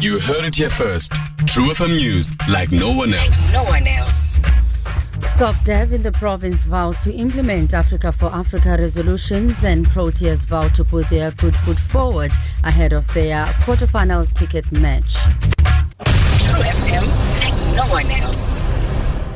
You heard it here first. True FM News, like no one else. No one else. SOCDEV in the province vows to implement Africa for Africa resolutions and Proteas vow to put their good foot forward ahead of their quarterfinal ticket match. True FM, like no one else.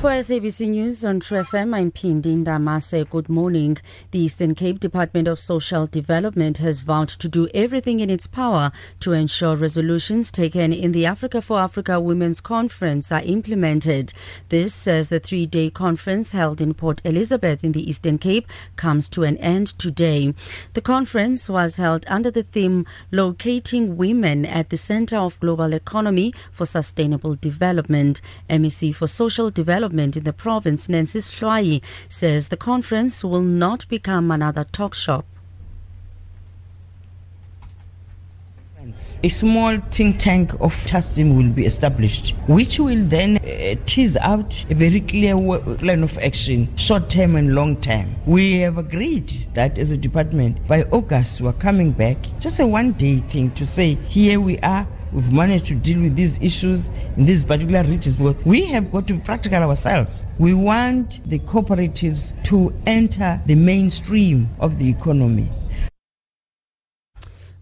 SABC News on True FM, I'm Pindi Ndamase. Good morning. The Eastern Cape Department of Social Development has vowed to do everything in its power to ensure resolutions taken in the Africa for Africa Women's Conference are implemented. This, as the three day conference held in Port Elizabeth in the Eastern Cape comes to an end today. The conference was held under the theme Locating Women at the Center of Global Economy for Sustainable Development. MEC for Social Development in the province, Nancy Hlwai, says the conference will not become another talk shop. A small think tank of testing will be established, which will then uh, tease out a very clear line of action, short term and long term. We have agreed that as a department, by August, we're coming back. Just a one day thing to say, here we are. We've managed to deal with these issues in these particular regions because we have got to be practical ourselves. We want the cooperatives to enter the mainstream of the economy.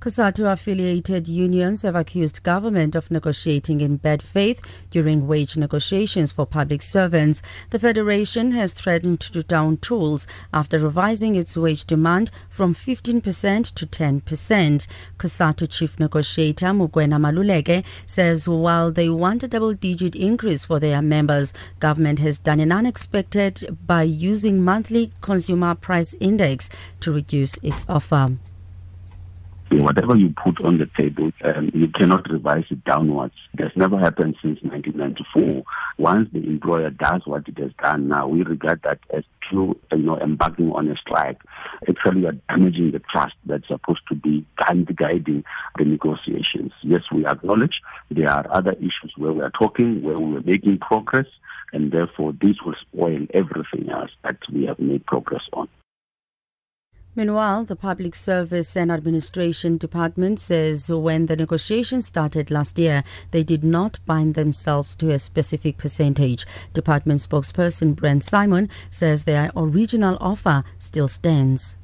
COSATU affiliated unions have accused government of negotiating in bad faith during wage negotiations for public servants. The federation has threatened to down tools after revising its wage demand from 15% to 10%. COSATU chief negotiator Mugwena Maluleke says while they want a double digit increase for their members, government has done an unexpected by using monthly consumer price index to reduce its offer whatever you put on the table, um, you cannot revise it downwards. That's never happened since 1994. Once the employer does what it has done now, we regard that as pure, you know, embarking on a strike. Actually, you are damaging the trust that's supposed to be guiding the negotiations. Yes, we acknowledge there are other issues where we are talking, where we are making progress, and therefore this will spoil everything else that we have made progress on. Meanwhile, the Public Service and Administration Department says when the negotiations started last year, they did not bind themselves to a specific percentage. Department spokesperson Brent Simon says their original offer still stands.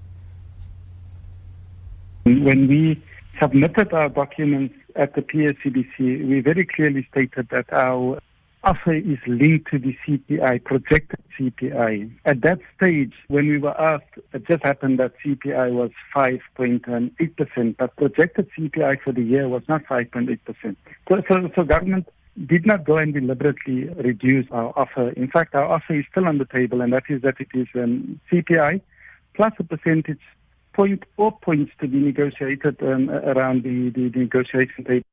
When we submitted our documents at the PSCBC, we very clearly stated that our offer is linked to the CPI, projected CPI. At that stage, when we were asked, it just happened that CPI was 5.8%, but projected CPI for the year was not 5.8%. So, so, so government did not go and deliberately reduce our offer. In fact, our offer is still on the table, and that is that it is um, CPI plus a percentage point or points to be negotiated um, around the, the, the negotiation table.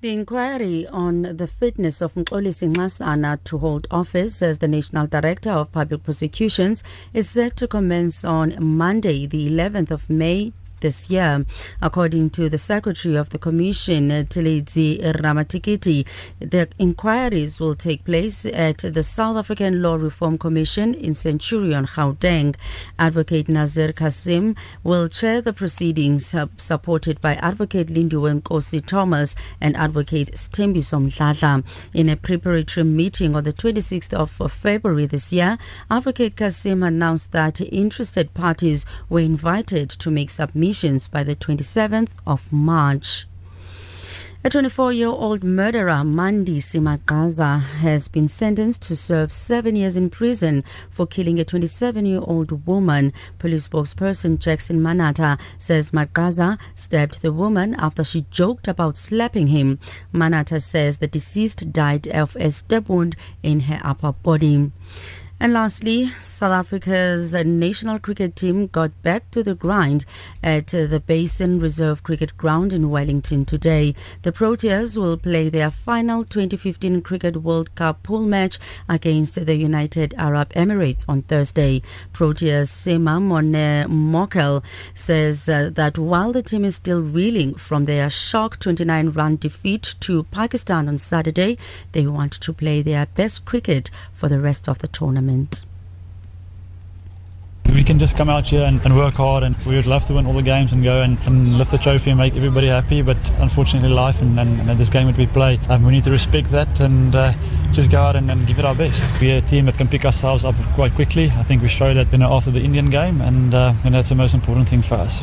The inquiry on the fitness of Mxolisi Nxasana to hold office as the National Director of Public Prosecutions is set to commence on Monday, the 11th of May this year. According to the Secretary of the Commission, Tilizi Ramatikiti, the inquiries will take place at the South African Law Reform Commission in Centurion, Gauteng. Advocate Nazeer Cassim will chair the proceedings, uh, supported by Advocate Lindiwe Nkosi Thomas and Advocate Stembiso Mdladla. In a preparatory meeting on the 26th of February this year, Advocate Cassim announced that interested parties were invited to make submissions by the 27th of March. A 24 year old murderer, Mandisi Magaza, has been sentenced to serve seven years in prison for killing a 27 year old woman. Police spokesperson Jackson Manata says Magaza stabbed the woman after she joked about slapping him. Manata says the deceased died of a stab wound in her upper body. And lastly, South Africa's national cricket team got back to the grind at the Basin Reserve Cricket Ground in Wellington today. The Proteas will play their final 2015 Cricket World Cup pool match against the United Arab Emirates on Thursday. Proteas seamer Morne Morkel says uh, that while the team is still reeling from their shock 29 run defeat to Pakistan on Saturday, they want to play their best cricket for the rest of the tournament. We can just come out here and, and work hard, and we would love to win all the games and go and, and lift the trophy and make everybody happy. But unfortunately, life and, and, this game that we play, um, we need to respect that and uh, just go out and, and give it our best. We're a team that can pick ourselves up quite quickly. I think we showed that you know, after the Indian game, and, uh, and that's the most important thing for us.